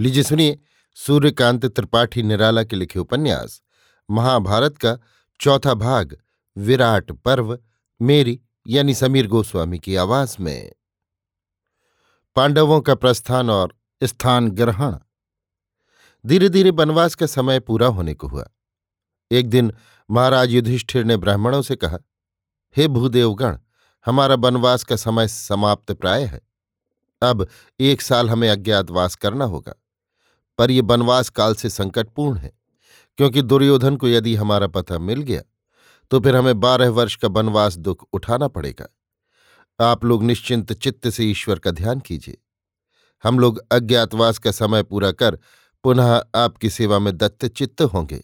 लीजिए सुनिए सूर्यकांत त्रिपाठी निराला के लिखे उपन्यास। महाभारत का चौथा भाग, विराट पर्व, मेरी यानी समीर गोस्वामी की आवाज़ में। पांडवों का प्रस्थान और स्थान ग्रहण। धीरे धीरे वनवास का समय पूरा होने को हुआ। एक दिन महाराज युधिष्ठिर ने ब्राह्मणों से कहा, हे भूदेवगण, हमारा वनवास का समय समाप्त प्राय है। अब एक साल हमें अज्ञातवास करना होगा। पर यह वनवास काल से संकटपूर्ण है, क्योंकि दुर्योधन को यदि हमारा पता मिल गया तो फिर हमें बारह वर्ष का वनवास दुख उठाना पड़ेगा। आप लोग निश्चिंत चित्त से ईश्वर का ध्यान कीजिए। हम लोग अज्ञातवास का समय पूरा कर पुनः आपकी सेवा में दत्त चित्त होंगे।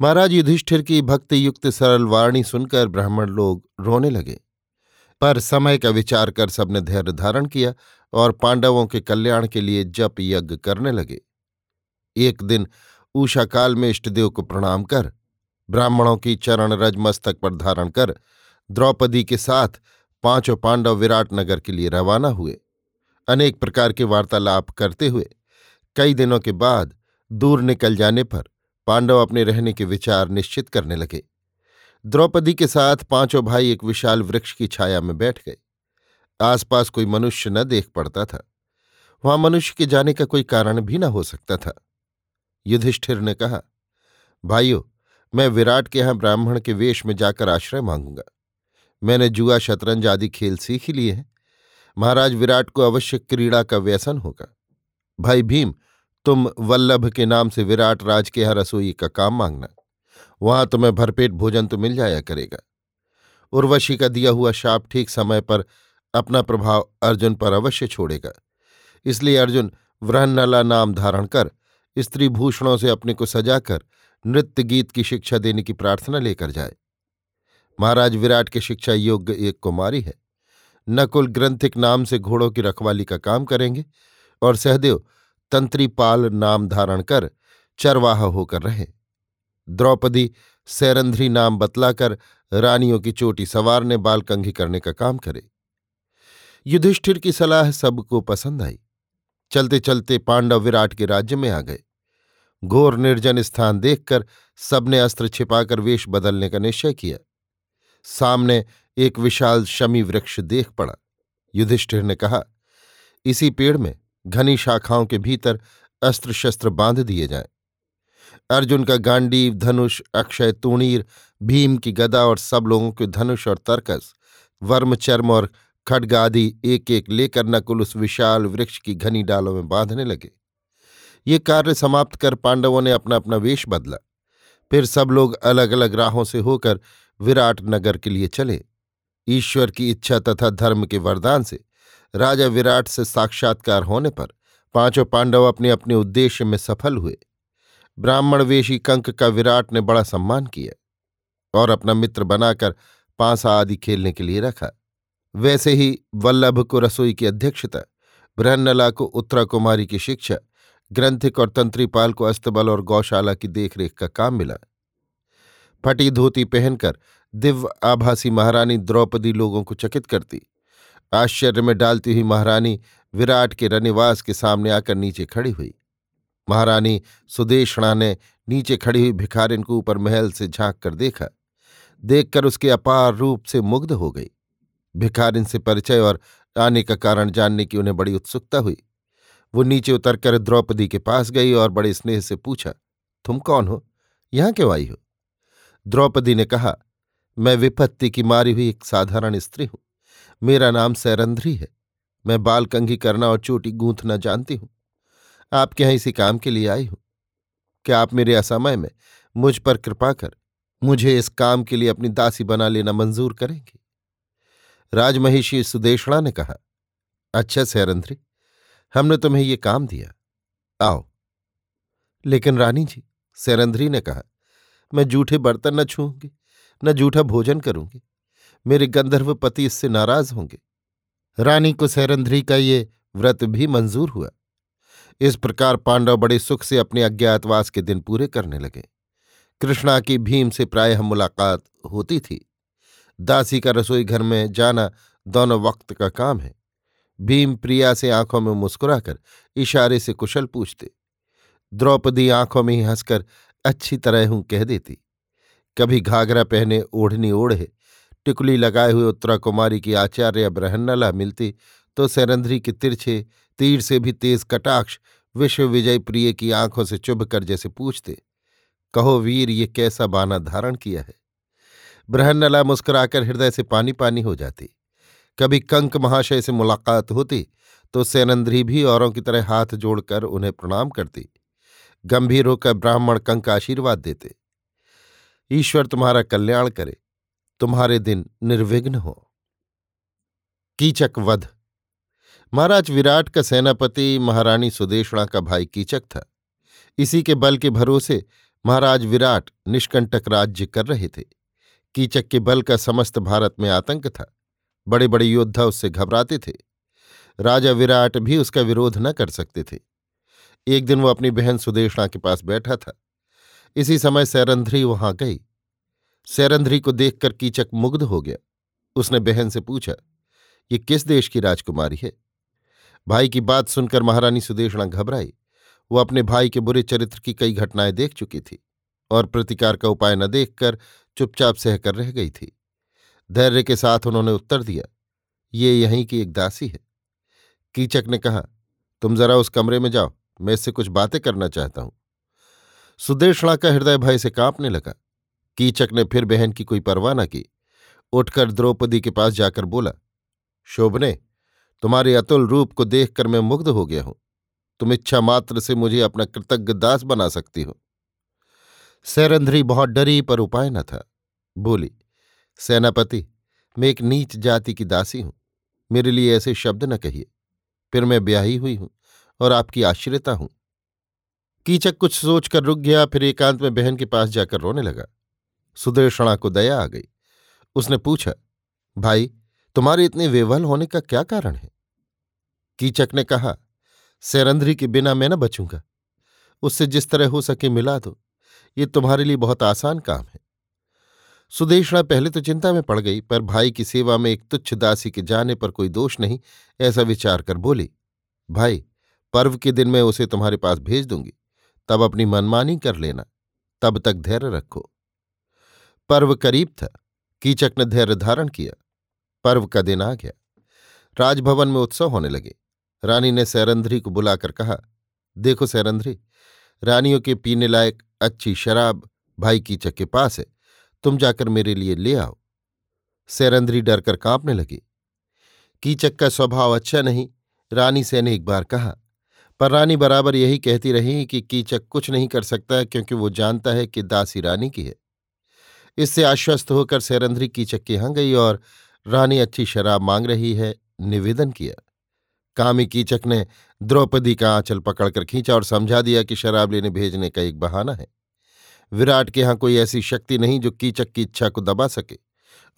महाराज युधिष्ठिर की भक्ति युक्त सरल वाणी सुनकर ब्राह्मण लोग रोने लगे, पर समय का विचार कर सबने धैर्य धारण किया और पांडवों के कल्याण के लिए जप यज्ञ करने लगे। एक दिन ऊषा काल में इष्टदेव को प्रणाम कर, ब्राह्मणों की चरण रज मस्तक पर धारण कर, द्रौपदी के साथ पाँचों पांडव विराट नगर के लिए रवाना हुए। अनेक प्रकार के वार्तालाप करते हुए, कई दिनों के बाद दूर निकल जाने पर पांडव अपने रहने के विचार निश्चित करने लगे। द्रौपदी के साथ पाँचों भाई एक विशाल वृक्ष की छाया में बैठ गए। आसपास कोई मनुष्य न देख पड़ता था। वहाँ मनुष्य के जाने का कोई कारण भी न हो सकता था। युधिष्ठिर ने कहा, भाइयों, मैं विराट के यहाँ ब्राह्मण के वेश में जाकर आश्रय मांगूँगा। मैंने जुआ, शतरंज आदि खेल सीख लिए हैं। महाराज विराट को अवश्य क्रीड़ा का व्यसन होगा। भाई भीम, तुम वल्लभ के नाम से विराट राज के यहाँ रसोई का काम मांगना। वहाँ तुम्हें भरपेट भोजन तो मिल जाया करेगा। उर्वशी का दिया हुआ शाप ठीक समय पर अपना प्रभाव अर्जुन पर अवश्य छोड़ेगा। इसलिए अर्जुन व्रहनला नाम धारण कर, स्त्री भूषणों से अपने को सजाकर नृत्य गीत की शिक्षा देने की प्रार्थना लेकर जाए। महाराज विराट के शिक्षा योग्य एक कुमारी है। नकुल ग्रंथिक नाम से घोड़ों की रखवाली का काम करेंगे और सहदेव तंत्रीपाल नाम धारण कर चरवाह होकर रहे। द्रौपदी सैरंध्री नाम बतलाकर रानियों की चोटी सवारने बालकंघी करने का काम करे। युधिष्ठिर की सलाह सबको पसंद आई। चलते चलते पांडव विराट के राज्य में आ गए। घोर निर्जन स्थान देखकर सबने अस्त्र छिपाकर वेश बदलने का निश्चय किया। सामने एक विशाल शमी वृक्ष देख पड़ा। युधिष्ठिर ने कहा, इसी पेड़ में घनी शाखाओं के भीतर अस्त्र शस्त्र बाँध दिए जाएँ। अर्जुन का गांडीव धनुष, अक्षय, तूणीर, भीम की गदा और सब लोगों के धनुष और तर्कस, वर्म, चर्म और खड्ग आदि एक एक लेकर नकुल उस विशाल वृक्ष की घनी डालों में बांधने लगे। ये कार्य समाप्त कर पांडवों ने अपना अपना वेश बदला। फिर सब लोग अलग अलग राहों से होकर विराट नगर के लिए चले। ईश्वर की इच्छा तथा धर्म के वरदान से राजा विराट से साक्षात्कार होने पर पाँचों पांडव अपने अपने उद्देश्य में सफल हुए। ब्राह्मण वेशी कंक का विराट ने बड़ा सम्मान किया और अपना मित्र बनाकर पांसा आदि खेलने के लिए रखा। वैसे ही वल्लभ को रसोई की अध्यक्षता बृहन्नला को उत्तरा कुमारी की शिक्षा, ग्रंथिक और तंत्रीपाल को अस्तबल और गौशाला की देखरेख का काम मिला। फटी धोती पहनकर दिव्य आभासी महारानी द्रौपदी लोगों को चकित करती। आश्चर्य में डालती हुई महारानी विराट के रनिवास के सामने आकर नीचे खड़ी हुई। महारानी सुदेशणा ने नीचे खड़ी हुई भिखारिन को ऊपर महल से झाँक कर देखा। देखकर उसके अपार रूप से मुग्ध हो गई। भिखारिन से परिचय और आने का कारण जानने की उन्हें बड़ी उत्सुकता हुई। वो नीचे उतरकर द्रौपदी के पास गई और बड़े स्नेह से पूछा, तुम कौन हो? यहाँ क्यों आई हो? द्रौपदी ने कहा, मैं विपत्ति की मारी हुई एक साधारण स्त्री हूँ। मेरा नाम सैरंध्री है। मैं बालकंघी करना और चोटी गूंथना जानती हूँ। आपके यहाँ इसी काम के लिए आई हूँ। क्या आप मेरे असमय में मुझ पर कृपा कर मुझे इस काम के लिए अपनी दासी बना लेना मंजूर करेंगे? राजमहिषी सुदेशणा ने कहा अच्छा सैरंध्री हमने तुम्हें ये काम दिया। आओ। लेकिन रानी जी सैरंध्री ने कहा, मैं जूठे बर्तन न छूँगी न जूठा भोजन करूँगी। मेरे गंधर्व पति इससे नाराज़ होंगे रानी को सैरंध्री का ये व्रत भी मंजूर हुआ। इस प्रकार पांडव बड़े सुख से अपने अज्ञातवास के दिन पूरे करने लगे। कृष्णा की भीम से प्रायः मुलाकात होती थी। दासी का रसोई घर में जाना दोनों वक्त का काम है। भीम प्रिया से आँखों में मुस्कुराकर इशारे से कुशल पूछते। द्रौपदी आँखों में ही हंसकर, अच्छी तरह हूँ, कह देती। कभी घाघरा पहने ओढ़नी ओढ़े, टिकुली लगाए हुए उत्तरा कुमारी की आचार्य ब्रहन्नला मिलती तो सैरंध्री के तिरछे, तीर से भी तेज कटाक्ष विश्व विजय प्रिय की आँखों से चुभ कर जैसे पूछते, कहो वीर, ये कैसा बाना धारण किया है? ब्रहन्नला मुस्कुराकर हृदय से पानी पानी हो जाती। कभी कंक महाशय से मुलाकात होती तो सैनंद्री भी औरों की तरह हाथ जोड़कर उन्हें प्रणाम करती। गंभीर होकर ब्राह्मण कंक आशीर्वाद देते। ईश्वर तुम्हारा कल्याण करे, तुम्हारे दिन निर्विघ्न हो। कीचक वध। महाराज विराट का सेनापति महारानी सुदेशणा का भाई कीचक था। इसी के बल के भरोसे महाराज विराट निष्कंटक राज्य कर रहे थे। कीचक के बल का समस्त भारत में आतंक था। बड़े बड़े योद्धा उससे घबराते थे। राजा विराट भी उसका विरोध न कर सकते थे। एक दिन वो अपनी बहन सुदेशणा के पास बैठा था। इसी समय सैरंध्री वहाँ गई। सैरंध्री को देखकर कीचक मुग्ध हो गया। उसने बहन से पूछा, ये किस देश की राजकुमारी है? भाई की बात सुनकर महारानी सुदेशणा घबराई। वो अपने भाई के बुरे चरित्र की कई घटनाएँ देख चुकी थी और प्रतिकार का उपाय न देखकर चुपचाप सहकर रह गई थी। धैर्य के साथ उन्होंने उत्तर दिया, ये यहीं की एक दासी है। कीचक ने कहा, तुम जरा उस कमरे में जाओ, मैं इससे कुछ बातें करना चाहता हूँ। सुदेशणा का हृदय भय से कांपने लगा। कीचक ने फिर बहन की कोई परवाह न की। उठकर द्रौपदी के पास जाकर बोला, शोभने, तुम्हारे अतुल रूप को देखकर मैं मुग्ध हो गया हूँ। तुम इच्छा मात्र से मुझे अपना कृतज्ञ दास बना सकती हो। सैरंध्री बहुत डरी, पर उपाय न था। बोली, सेनापति, मैं एक नीच जाति की दासी हूँ। मेरे लिए ऐसे शब्द न कहिए। फिर मैं ब्याही हुई हूँ और आपकी आश्रिता हूँ। कीचक कुछ सोचकर रुक गया, फिर एकांत में बहन के पास जाकर रोने लगा। सुदर्शणा को दया आ गई। उसने पूछा, भाई, तुम्हारे इतने वेवल होने का क्या कारण है? कीचक ने कहा, सैरंध्री के बिना मैं न बचूँगा। उससे जिस तरह हो सके मिला दो। ये तुम्हारे लिए बहुत आसान काम है। सुदेशणा पहले तो चिंता में पड़ गई, पर भाई की सेवा में एक तुच्छ दासी के जाने पर कोई दोष नहीं, ऐसा विचार कर बोली, भाई, पर्व के दिन मैं उसे तुम्हारे पास भेज दूँगी, तब अपनी मनमानी कर लेना, तब तक धैर्य रखो। पर्व करीब था, कीचक ने धैर्य धारण किया, पर्व का दिन आ गया। राजभवन में उत्सव होने लगे। रानी ने सैरंध्री को बुलाकर कहा, देखो सैरंध्री, रानियों के पीने लायक अच्छी शराब भाई कीचक के पास है, तुम जाकर मेरे लिए ले आओ। सैरंध्री डरकर कांपने लगी। कीचक का स्वभाव अच्छा नहीं, रानी से ने एक बार कहा, पर रानी बराबर यही कहती रही कि कीचक कुछ नहीं कर सकता क्योंकि वो जानता है कि दासी रानी की है। इससे आश्वस्त होकर सैरंध्री कीचक के यहाँ गई और रानी अच्छी शराब मांग रही है, निवेदन किया। कामी कीचक ने द्रौपदी का आंचल पकड़कर खींचा और समझा दिया कि शराब लेने भेजने का एक बहाना है। विराट के यहाँ कोई ऐसी शक्ति नहीं जो कीचक की इच्छा को दबा सके।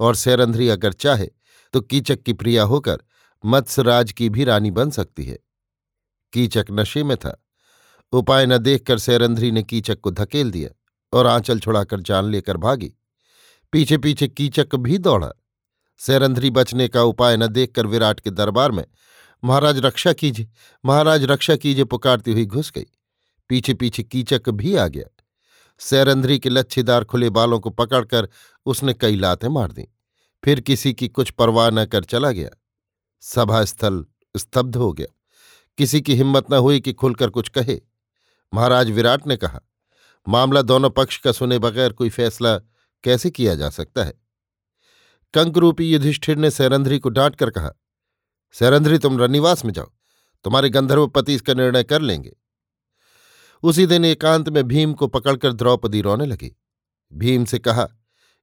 और सैरंध्री अगर चाहे तो कीचक की प्रिया होकर मत्स्यराज की भी रानी बन सकती है। कीचक नशे में था। उपाय न देखकर सैरंध्री ने कीचक को धकेल दिया और आंचल छुड़ाकर जान लेकर भागी। पीछे पीछे कीचक भी दौड़ा। सैरंध्री बचने का उपाय न देखकर विराट के दरबार में महाराज रक्षा कीजिए। महाराज रक्षा कीजिए, पुकारती हुई घुस गई। पीछे पीछे कीचक भी आ गया। सैरंध्री के लच्छेदार खुले बालों को पकड़कर उसने कई लातें मार दी। फिर किसी की कुछ परवाह न कर चला गया। सभा स्थल स्तब्ध हो गया। किसी की हिम्मत न हुई कि खुलकर कुछ कहे। महाराज विराट ने कहा, मामला दोनों पक्ष का सुने बगैर कोई फैसला कैसे किया जा सकता है? कंकरूपी युधिष्ठिर ने सैरंध्री को डांट कर कहा सैरंध्री तुम रनिवास में जाओ। तुम्हारे गंधर्व पति इसका निर्णय कर लेंगे। उसी दिन एकांत में भीम को पकड़कर द्रौपदी रोने लगी। भीम से कहा,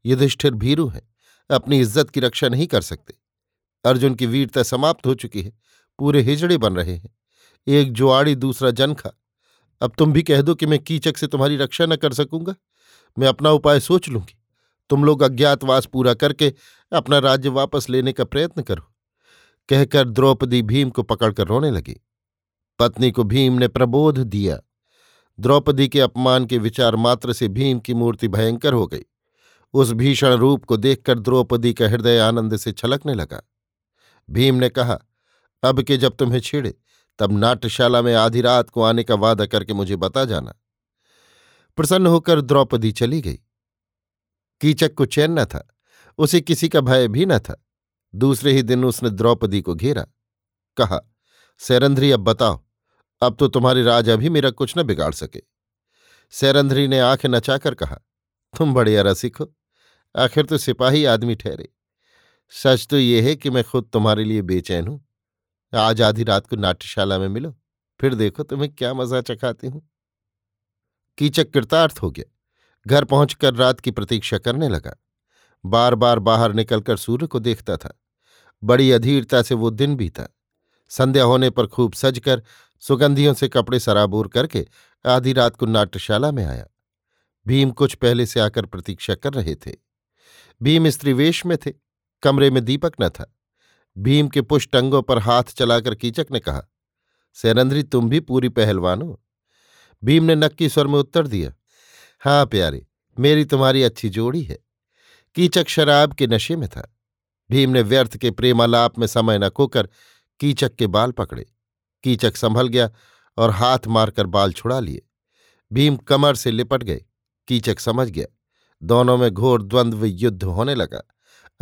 युधिष्ठिर भीरु हैं, अपनी इज़्ज़त की रक्षा नहीं कर सकते। अर्जुन की वीरता समाप्त हो चुकी है, पूरे हिजड़े बन रहे हैं। एक जुआड़ी दूसरा जनखा अब तुम भी कह दो कि मैं कीचक से तुम्हारी रक्षा न कर सकूँगा। मैं अपना उपाय सोच लूँगी। तुम लोग अज्ञातवास पूरा करके अपना राज्य वापस लेने का प्रयत्न करो। कहकर द्रौपदी भीम को पकड़कर रोने लगी। पत्नी को भीम ने प्रबोध दिया। द्रौपदी के अपमान के विचार मात्र से भीम की मूर्ति भयंकर हो गई। उस भीषण रूप को देखकर द्रौपदी का हृदय आनंद से छलकने लगा। भीम ने कहा, अब के जब तुम्हें छेड़े, तब नाट्यशाला में आधी रात को आने का वादा करके मुझे बता जाना। प्रसन्न होकर द्रौपदी चली गई। कीचक को चैन न था, उसे किसी का भय भी न था। दूसरे ही दिन उसने द्रौपदी को घेरा। कहा, सैरंध्री, अब बताओ, अब तो तुम्हारी राजा भी मेरा कुछ न बिगाड़ सके। सैरंध्री ने आँखें नचाकर कहा, तुम बड़े रसिक हो, आखिर तो सिपाही आदमी ठहरे। सच तो ये है कि मैं खुद तुम्हारे लिए बेचैन हूँ। आज आधी रात को नाट्यशाला में मिलो, फिर देखो तुम्हें क्या मज़ा चखाती हूँ। कीचक कृतार्थ हो गया। घर पहुंचकर रात की प्रतीक्षा करने लगा। बार बार बाहर निकलकर सूर्य को देखता था। बड़ी अधीरता से वो दिन बीता। संध्या होने पर खूब सजकर सुगंधियों से कपड़े सराबूर करके आधी रात को नाट्यशाला में आया। भीम कुछ पहले से आकर प्रतीक्षा कर रहे थे। भीम स्त्रीवेश में थे, कमरे में दीपक न था। भीम के पुष्ट अंगों पर हाथ चलाकर कीचक ने कहा सैरंद्री तुम भी पूरी पहलवान हो। भीम ने नक्की स्वर में उत्तर दिया हाँ प्यारे, मेरी तुम्हारी अच्छी जोड़ी है। कीचक शराब के नशे में था। भीम ने व्यर्थ के प्रेमालाप में समय न खोकर कीचक के बाल पकड़े। कीचक संभल गया और हाथ मारकर बाल छुड़ा लिए। भीम कमर से लिपट गए। कीचक समझ गया। दोनों में घोर द्वंद्व युद्ध होने लगा।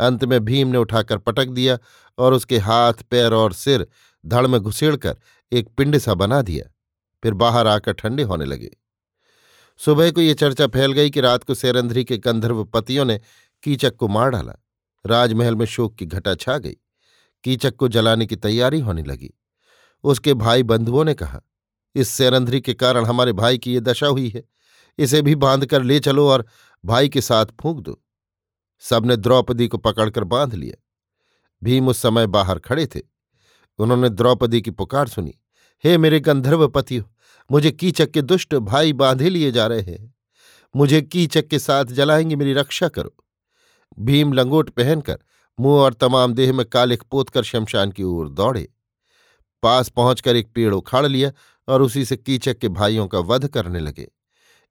अंत में भीम ने उठाकर पटक दिया और उसके हाथ, पैर और सिर धड़ में घुसेड़कर एक पिंड सा बना दिया। फिर बाहर आकर ठंडे होने लगे। सुबह को ये चर्चा फैल गई कि रात को सेरंध्री के गंधर्व पतियों ने कीचक को मार डाला। राजमहल में शोक की घटा छा गई। कीचक को जलाने की तैयारी होने लगी। उसके भाई बंधुओं ने कहा, इस सेरंध्री के कारण हमारे भाई की ये दशा हुई है। इसे भी बाँध कर ले चलो और भाई के साथ फूंक दो। सबने द्रौपदी को पकड़कर बाँध लिया। भीम उस समय बाहर खड़े थे। उन्होंने द्रौपदी की पुकार सुनी, हे मेरे गंधर्व पति मुझे कीचक के दुष्ट भाई बांधे लिए जा रहे हैं। मुझे कीचक के साथ जलाएँगे मेरी रक्षा करो। भीम लंगोट पहनकर मुँह और तमाम देह में कालिक पोतकर शमशान की ओर दौड़े। पास पहुंचकर एक पेड़ उखाड़ लिया और उसी से कीचक के भाइयों का वध करने लगे।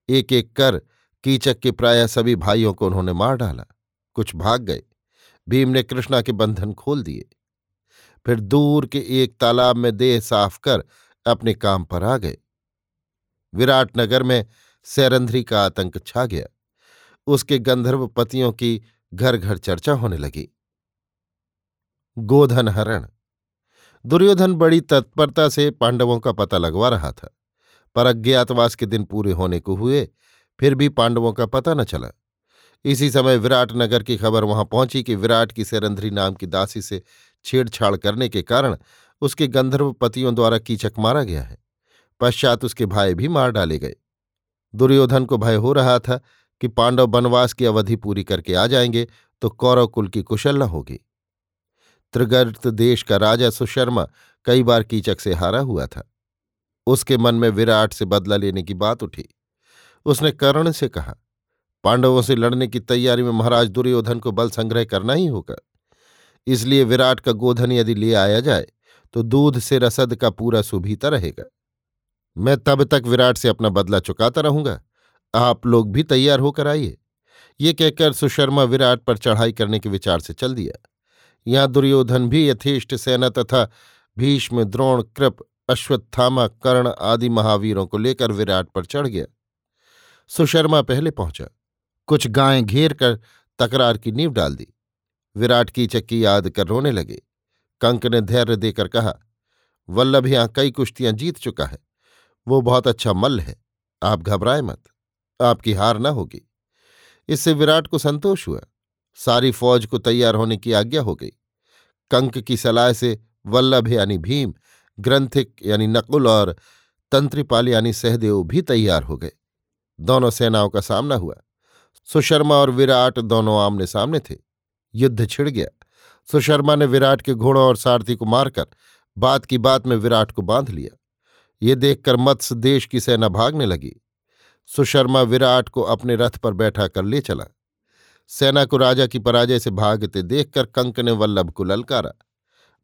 एक एक कर कीचक के प्राय सभी भाइयों को उन्होंने मार डाला। कुछ भाग गए। भीम ने कृष्णा के बंधन खोल दिए। फिर दूर के एक तालाब में देह साफ़ कर अपने काम पर आ गए। विराटनगर में सैरंध्री का आतंक छा गया। उसके गंधर्व पतियों की घर घर चर्चा होने लगी। गोधन हरण। दुर्योधन बड़ी तत्परता से पांडवों का पता लगवा रहा था, पर अज्ञातवास के दिन पूरे होने को हुए, फिर भी पांडवों का पता न चला। इसी समय विराट नगर की खबर वहाँ पहुँची कि विराट की सेरंध्री नाम की दासी से छेड़छाड़ करने के कारण उसके गंधर्व पतियों द्वारा कीचक मारा गया है। पश्चात उसके भाई भी मार डाले गए। दुर्योधन को भय हो रहा था कि पांडव वनवास की अवधि पूरी करके आ जाएँगे तो कौरव कुल की कुशल न होगी। त्रिगर्त देश का राजा सुशर्मा कई बार कीचक से हारा हुआ था। उसके मन में विराट से बदला लेने की बात उठी। उसने कर्ण से कहा, पांडवों से लड़ने की तैयारी में महाराज दुर्योधन को बल संग्रह करना ही होगा। इसलिए विराट का गोधन यदि ले आया जाए तो दूध से रसद का पूरा सुभीता रहेगा। मैं तब तक विराट से अपना बदला चुकाता रहूँगा। आप लोग भी तैयार होकर आइए। ये कहकर सुशर्मा विराट पर चढ़ाई करने के विचार से चल दिया। यहाँ दुर्योधन भी यथेष्ट सेना तथा भीष्म, द्रोण, कृप, अश्वत्थामा, कर्ण आदि महावीरों को लेकर विराट पर चढ़ गया। सुशर्मा पहले पहुँचा। कुछ गायें घेर कर तकरार की नींव डाल दी। विराट की चक्की याद कर रोने लगे। कंक ने धैर्य देकर कहा, वल्लभ, यहाँ कई कुश्तियाँ जीत चुका है। वो बहुत अच्छा मल्ल है। आप घबराए मत। आपकी हार न होगी। इससे विराट को संतोष हुआ। सारी फौज को तैयार होने की आज्ञा हो गई। कंक की सलाह से वल्लभ यानी भीम, ग्रंथिक यानी नकुल और तंत्रिपाल यानी सहदेव भी तैयार हो गए। दोनों सेनाओं का सामना हुआ। सुशर्मा और विराट दोनों आमने सामने थे। युद्ध छिड़ गया। सुशर्मा ने विराट के घोड़ों और सारथी को मारकर बात की बात में विराट को बाँध लिया। ये देखकर मत्स्य देश की सेना भागने लगी। सुशर्मा विराट को अपने रथ पर बैठा कर ले चला। सेना को राजा की पराजय से भागते देखकर कंक ने वल्लभ को ललकारा।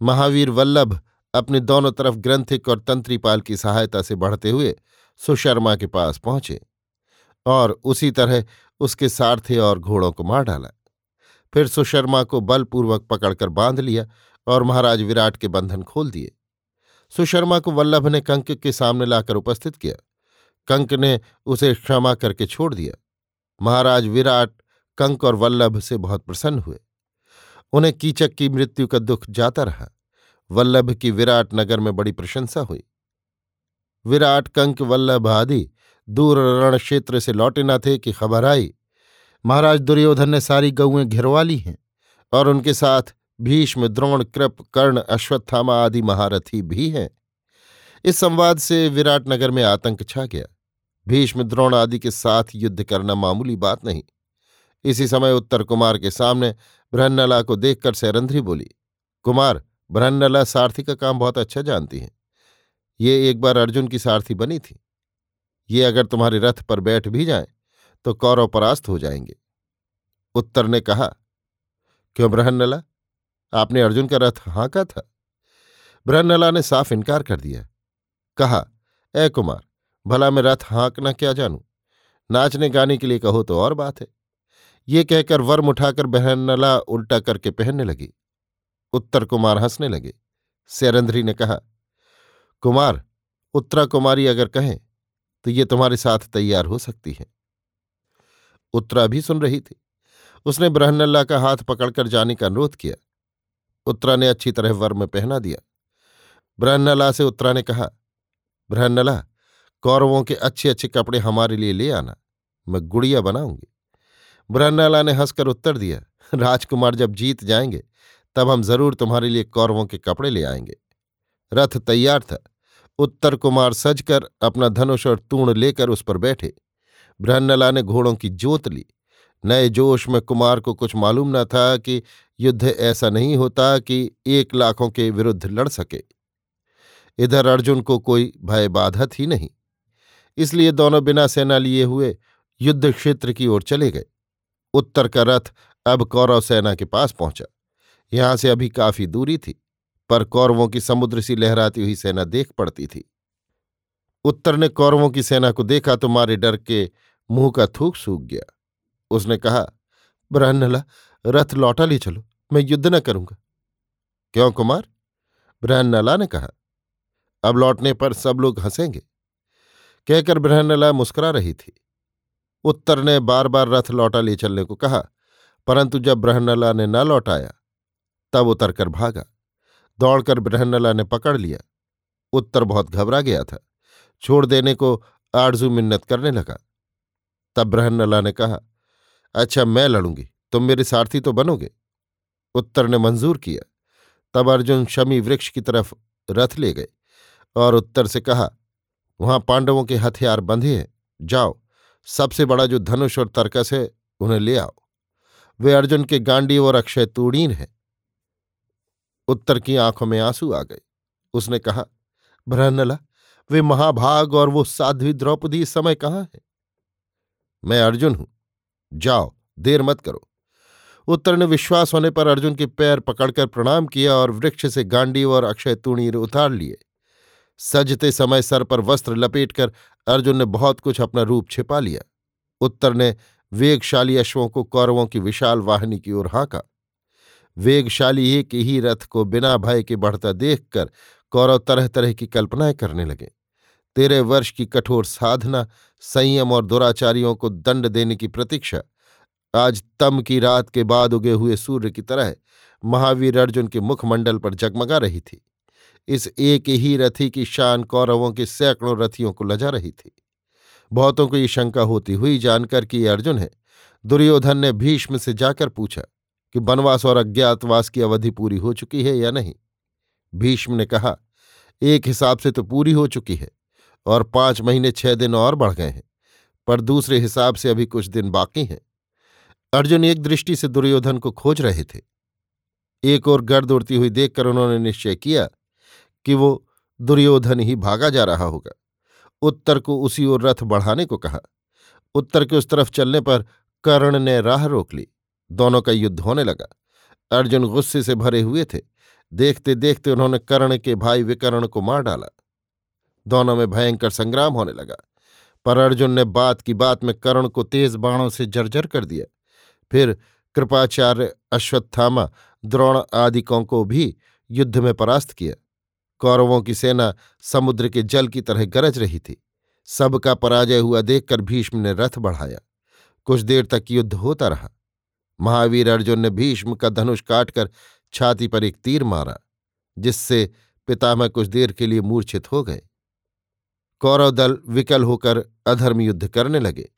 महावीर वल्लभ अपने दोनों तरफ़ ग्रंथिक और तंत्रीपाल की सहायता से बढ़ते हुए सुशर्मा के पास पहुँचे और उसी तरह उसके सारथे और घोड़ों को मार डाला। फिर सुशर्मा को बलपूर्वक पकड़कर बाँध लिया और महाराज विराट के बंधन खोल दिए। सुशर्मा को वल्लभ ने कंक के सामने लाकर उपस्थित किया। कंक ने उसे क्षमा करके छोड़ दिया। महाराज विराट, कंक और वल्लभ से बहुत प्रसन्न हुए। उन्हें कीचक की मृत्यु का दुख जाता रहा। वल्लभ की विराट नगर में बड़ी प्रशंसा हुई। विराट, कंक, वल्लभ आदि दूर रण क्षेत्र से लौटे न थे कि खबर आई। महाराज दुर्योधन ने सारी गऊएँ घिरवा ली हैं और उनके साथ भीष्म, द्रोण, कृप, कर्ण, अश्वत्थामा आदि महारथी भी हैं। इस संवाद से विराट नगर में आतंक छा गया। भीष्म द्रोण आदि के साथ युद्ध करना मामूली बात नहीं। इसी समय उत्तर कुमार के सामने बृहन्नला को देखकर सैरंध्री बोली, कुमार बृहन्नला सारथी का काम बहुत अच्छा जानती है। ये एक बार अर्जुन की सारथी बनी थी। ये अगर तुम्हारे रथ पर बैठ भी जाए तो कौरव परास्त हो जाएँगे। उत्तर ने कहा, क्यों बृहन्नला आपने अर्जुन का रथ हाँका था। बृहन्नला ने साफ़ इनकार कर दिया। कहा, ए कुमार भला मैं रथ हाँकना क्या जानू? नाचने गाने के लिए कहो तो और बात है। ये कहकर वर्म उठाकर बहनला उल्टा करके पहनने लगी। उत्तर कुमार हंसने लगे। सैरंध्री ने कहा, कुमार उत्तरा कुमारी अगर कहें तो ये तुम्हारे साथ तैयार हो सकती है। उत्तरा भी सुन रही थी। उसने ब्रहनल्ला का हाथ पकड़कर जाने का अनुरोध किया। उत्तरा ने अच्छी तरह वर में पहना दिया। ब्रहनला से उत्तरा ने कहा ब्रहनला कौरवों के अच्छे अच्छे कपड़े हमारे लिए ले आना। मैं गुड़िया बनाऊँगी। ब्रहनला ने हंसकर उत्तर दिया, राजकुमार जब जीत जाएँगे, तब हम ज़रूर तुम्हारे लिए कौरवों के कपड़े ले आएँगे। रथ तैयार था। उत्तर कुमार सजकर अपना धनुष और तूण लेकर उस पर बैठे। ब्रहन्नला ने घोड़ों की जोत ली। नए जोश में कुमार को कुछ मालूम न था कि युद्ध ऐसा नहीं होता कि एक लाखों के विरुद्ध लड़ सके। इधर अर्जुन को कोई भय बाधत ही नहीं। इसलिए दोनों बिना सेना लिए हुए युद्ध क्षेत्र की ओर चले गए। उत्तर का रथ अब कौरव सेना के पास पहुँचा। यहाँ से अभी काफ़ी दूरी थी, पर कौरवों की समुद्र सी लहराती हुई सेना देख पड़ती थी। उत्तर ने कौरवों की सेना को देखा तो मारे डर के मुँह का थूक सूख गया। उसने कहा ब्रहन्नला रथ लौटा ले चलो, मैं युद्ध न करूँगा। क्यों कुमार? ब्रहन्नला ने कहा, अब लौटने पर सब लोग हंसेंगे। कहकर ब्रहन्नला मुस्कुरा रही थी। उत्तर ने बार बार रथ लौटा ले चलने को कहा, परंतु जब ब्रहन्नला ने न लौटाया, तब उतर कर भागा। दौड़कर ब्रहन्नला ने पकड़ लिया। उत्तर बहुत घबरा गया था। छोड़ देने को आरज़ू मिन्नत करने लगा। तब ब्रहन्नला ने कहा अच्छा मैं लड़ूँगी। तुम मेरे सारथी तो बनोगे। उत्तर ने मंजूर किया। तब अर्जुन शमी वृक्ष की तरफ़ रथ ले गए और उत्तर से कहा वहाँ पांडवों के हथियार बंधे हैं जाओ, सबसे बड़ा जो धनुष और तर्कस है, उन्हें ले आओ। वे अर्जुन के गांडी और अक्षय तूड़ीन है। उत्तर की आँखों में आँसू आ गए। उसने कहा ब्रहनला वे महाभाग और वो साध्वी द्रौपदी इस समय कहाँ है? मैं अर्जुन हूँ। जाओ, देर मत करो। उत्तर ने विश्वास होने पर अर्जुन के पैर पकड़कर प्रणाम किया और वृक्ष से गांडी और अक्षय तूणीर उतार लिए। सजते समय सर पर वस्त्र लपेटकर अर्जुन ने बहुत कुछ अपना रूप छिपा लिया। उत्तर ने वेगशाली अश्वों को कौरवों की विशाल वाहिनी की ओर हाँका। वेगशाली एक ही रथ को बिना भय के बढ़ता देखकर कौरव तरह तरह की कल्पनाएँ करने लगे। तेरह वर्ष की कठोर साधना, संयम और दुराचारियों को दंड देने की प्रतीक्षा, आज तम की रात के बाद उगे हुए सूर्य की तरह महावीर अर्जुन के मुखमंडल पर जगमगा रही थी। इस एक ही रथी की शान कौरवों के सैकड़ों रथियों को लजा रही थी। बहुतों को ये शंका होती हुई जानकर कि ये अर्जुन है, दुर्योधन ने भीष्म से जाकर पूछा कि वनवास और अज्ञातवास की अवधि पूरी हो चुकी है या नहीं। भीष्म ने कहा, एक हिसाब से तो पूरी हो चुकी है और पाँच महीने छह दिन और बढ़ गए हैं, पर दूसरे हिसाब से अभी कुछ दिन बाकी हैं। अर्जुन एक दृष्टि से दुर्योधन को खोज रहे थे। एक और गर्द उड़ती हुई देखकर उन्होंने निश्चय किया कि वो दुर्योधन ही भागा जा रहा होगा। उत्तर को उसी ओर रथ बढ़ाने को कहा। उत्तर के उस तरफ़ चलने पर कर्ण ने राह रोक ली। दोनों का युद्ध होने लगा। अर्जुन गुस्से से भरे हुए थे। देखते देखते उन्होंने कर्ण के भाई विकर्ण को मार डाला। दोनों में भयंकर संग्राम होने लगा। पर अर्जुन ने बात की बात में कर्ण को तेज बाणों से जर्जर कर दिया। फिर कृपाचार्य अश्वत्थामा, द्रोण आदिकों को भी युद्ध में परास्त किया। कौरवों की सेना समुद्र के जल की तरह गरज रही थी। सबका पराजय हुआ देखकर भीष्म ने रथ बढ़ाया। कुछ देर तक युद्ध होता रहा। महावीर अर्जुन ने भीष्म का धनुष काटकर छाती पर एक तीर मारा, जिससे पितामह कुछ देर के लिए मूर्छित हो गए। कौरव दल विकल होकर अधर्म युद्ध करने लगे।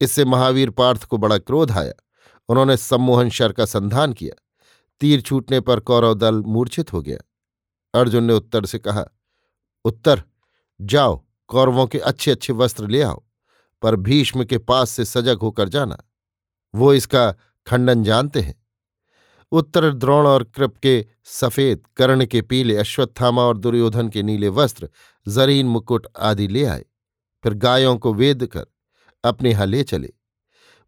इससे महावीर पार्थ को बड़ा क्रोध आया। उन्होंने सम्मोहन शर का संधान किया। तीर छूटने पर कौरव दल मूर्छित हो गया। अर्जुन ने उत्तर से कहा, उत्तर, जाओ, कौरवों के अच्छे अच्छे वस्त्र ले आओ, पर भीष्म के पास से सजग होकर जाना। वो इसका खंडन जानते हैं। उत्तर, द्रोण और कृप के सफ़ेद, कर्ण के पीले, अश्वत्थामा और दुर्योधन के नीले वस्त्र, जरीन मुकुट आदि ले आए। फिर गायों को वेद कर अपने यहाँ ले चले।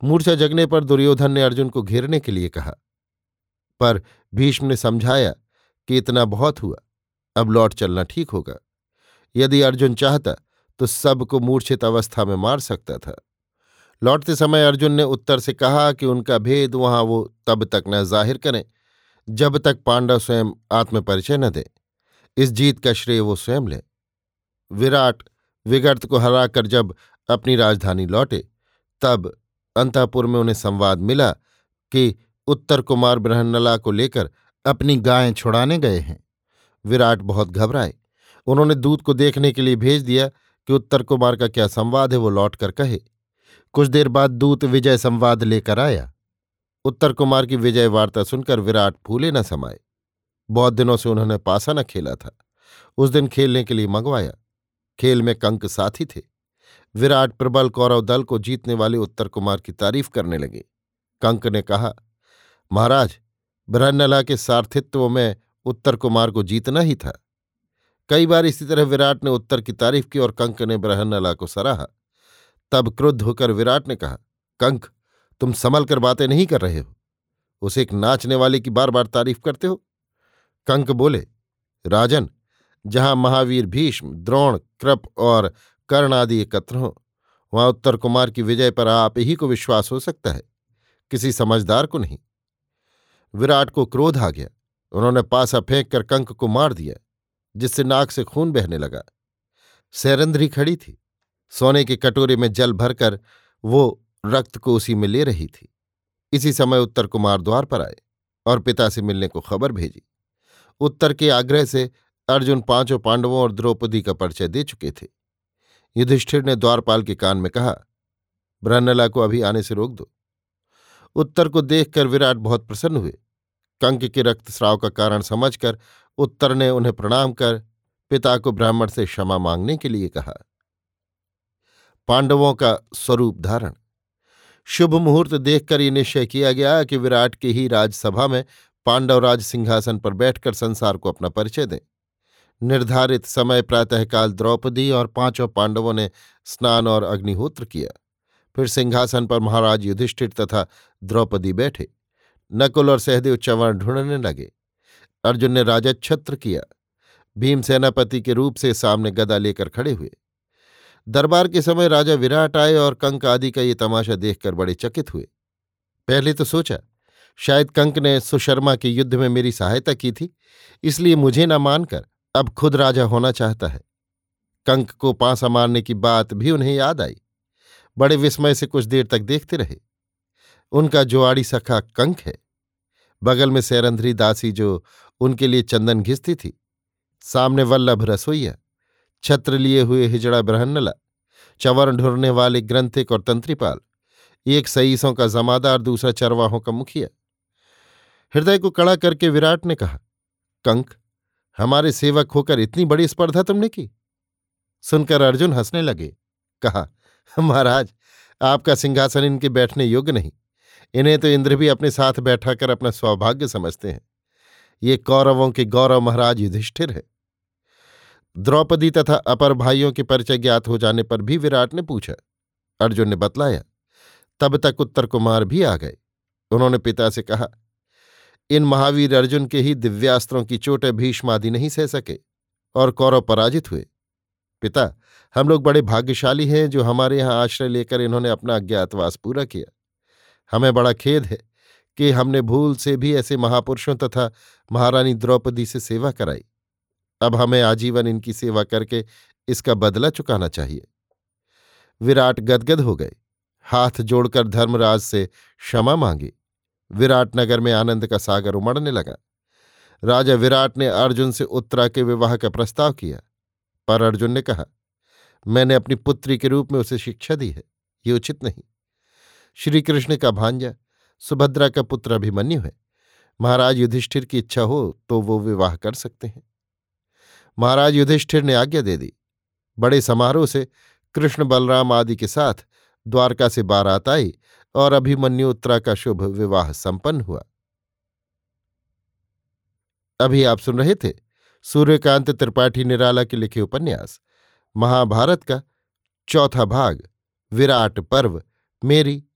मूर्छा जगने पर दुर्योधन ने अर्जुन को घेरने के लिए कहा, पर भीष्म ने समझाया कि इतना बहुत हुआ। अब लौट चलना ठीक होगा। यदि अर्जुन चाहता तो सबको मूर्छित अवस्था में मार सकता था। लौटते समय अर्जुन ने उत्तर से कहा कि उनका भेद वहाँ वो तब तक न ज़ाहिर करें, जब तक पांडव स्वयं आत्मपरिचय न दे। इस जीत का श्रेय वो स्वयं ले। विराट विगर्त को हराकर जब अपनी राजधानी लौटे, तब अंतापुर में उन्हें संवाद मिला कि उत्तर कुमार बृहन्नला को लेकर अपनी गायें छुड़ाने गए हैं। विराट बहुत घबराए। उन्होंने दूत को देखने के लिए भेज दिया कि उत्तर कुमार का क्या संवाद है वो लौट कर कहे। कुछ देर बाद दूत विजय संवाद लेकर आया। उत्तर कुमार की विजय वार्ता सुनकर विराट फूले न समाये। बहुत दिनों से उन्होंने पासा न खेला था। उस दिन खेलने के लिए मंगवाया। खेल में कंक साथी थे। विराट प्रबल कौरव दल को जीतने वाले उत्तर कुमार की तारीफ़ करने लगे। कंक ने कहा, महाराज, ब्रहन्नला के सार्थित्व में उत्तर कुमार को जीतना ही था। कई बार इसी तरह विराट ने उत्तर की तारीफ़ की और कंक ने ब्रहन्नला को सराहा। तब क्रुद्ध होकर विराट ने कहा, कंक, तुम संभल कर बातें नहीं कर रहे हो। उसे एक नाचने वाले की बार बार तारीफ़ करते हो? कंक बोले, राजन, जहाँ महावीर भीष्म, द्रोण, कृप और कर्ण आदि एकत्र हों, वहाँ उत्तर कुमार की विजय पर आप ही को विश्वास हो सकता है। किसी समझदार को नहीं। विराट को क्रोध आ गया। उन्होंने पासा फेंक कर कंक को मार दिया, जिससे नाक से खून बहने लगा। सैरंध्री खड़ी थी। सोने के कटोरे में जल भरकर वो रक्त को उसी में ले रही थी। इसी समय उत्तर कुमार द्वार पर आए और पिता से मिलने को खबर भेजी। उत्तर के आग्रह से अर्जुन पाँचों पांडवों और द्रौपदी का परिचय दे चुके थे। युधिष्ठिर ने द्वारपाल के कान में कहा, ब्रहनला को अभी आने से रोक दो। उत्तर को देखकर विराट बहुत प्रसन्न हुए। कंक के रक्तस्राव का कारण समझकर उत्तर ने उन्हें प्रणाम कर पिता को ब्राह्मण से क्षमा मांगने के लिए कहा। पांडवों का स्वरूप धारण। शुभ मुहूर्त देखकर ये निश्चय किया गया कि विराट की ही राजसभा में पांडवराज सिंहासन पर बैठकर संसार को अपना परिचय दें। निर्धारित समय प्रातःकाल द्रौपदी और पाँचों पांडवों ने स्नान और अग्निहोत्र किया। फिर सिंहासन पर महाराज युधिष्ठिर तथा द्रौपदी बैठे। नकुल और सहदेव चवर्ण ढूँढने लगे। अर्जुन ने राजा छत्र किया। भीम सेनापति के रूप से सामने गदा लेकर खड़े हुए। दरबार के समय राजा विराट आए और कंक आदि का ये तमाशा देखकर बड़े चकित हुए। पहले तो सोचा, शायद कंक ने सुशर्मा के युद्ध में मेरी सहायता की थी, इसलिए मुझे न मानकर अब खुद राजा होना चाहता है। कंक को पांसा मारने की बात भी उन्हें याद आई। बड़े विस्मय से कुछ देर तक देखते रहे। उनका जोआड़ी सखा कंक है। बगल में सैरंधरी दासी जो उनके लिए चंदन घिसती थी। सामने वल्लभ रसोईया, छत्र लिए हुए हिजड़ा ब्रहन्नला चवर्ण ढुरने वाले ग्रंथिक और तंत्रीपाल, एक सईसों का जमादार, दूसरा चरवाहों का मुखिया। हृदय को कड़ा करके विराट ने कहा कंक हमारे सेवक होकर इतनी बड़ी स्पर्धा तुमने की? सुनकर अर्जुन हंसने लगे, कहा, महाराज, आपका सिंहासन इनके बैठने योग्य नहीं। इन्हें तो इंद्र भी अपने साथ बैठा कर अपना सौभाग्य समझते हैं। ये कौरवों के गौरव महाराज युधिष्ठिर है। द्रौपदी तथा अपर भाइयों के परिचय ज्ञात हो जाने पर भी विराट ने पूछा, अर्जुन ने बतलाया, तब तक उत्तर कुमार भी आ गए? उन्होंने पिता से कहा, इन महावीर अर्जुन के ही दिव्यास्त्रों की चोटें भीष्मादि नहीं सह सके और कौरव पराजित हुए। पिता, हम लोग बड़े भाग्यशाली हैं जो हमारे यहाँ आश्रय लेकर इन्होंने अपना अज्ञातवास पूरा किया। हमें बड़ा खेद है कि हमने भूल से भी ऐसे महापुरुषों तथा महारानी द्रौपदी से सेवा कराई। अब हमें आजीवन इनकी सेवा करके इसका बदला चुकाना चाहिए। विराट गदगद हो गए। हाथ जोड़कर धर्मराज से क्षमा मांगी। विराट नगर में आनंद का सागर उमड़ने लगा। राजा विराट ने अर्जुन से उत्तरा के विवाह का प्रस्ताव किया। पर अर्जुन ने कहा, मैंने अपनी पुत्री के रूप में उसे शिक्षा दी है, ये उचित नहीं। श्री कृष्ण का भांजा, सुभद्रा का पुत्र अभिमन्यु है। महाराज युधिष्ठिर की इच्छा हो तो वो विवाह कर सकते हैं। महाराज युधिष्ठिर ने आज्ञा दे दी। बड़े समारोह से कृष्ण बलराम आदि के साथ द्वारका से बारात आई और अभिमन्यु उत्तरा का शुभ विवाह संपन्न हुआ। अभी आप सुन रहे थे सूर्यकांत त्रिपाठी निराला के लिखे उपन्यास, महाभारत का चौथा भाग, विराट पर्व, मेरी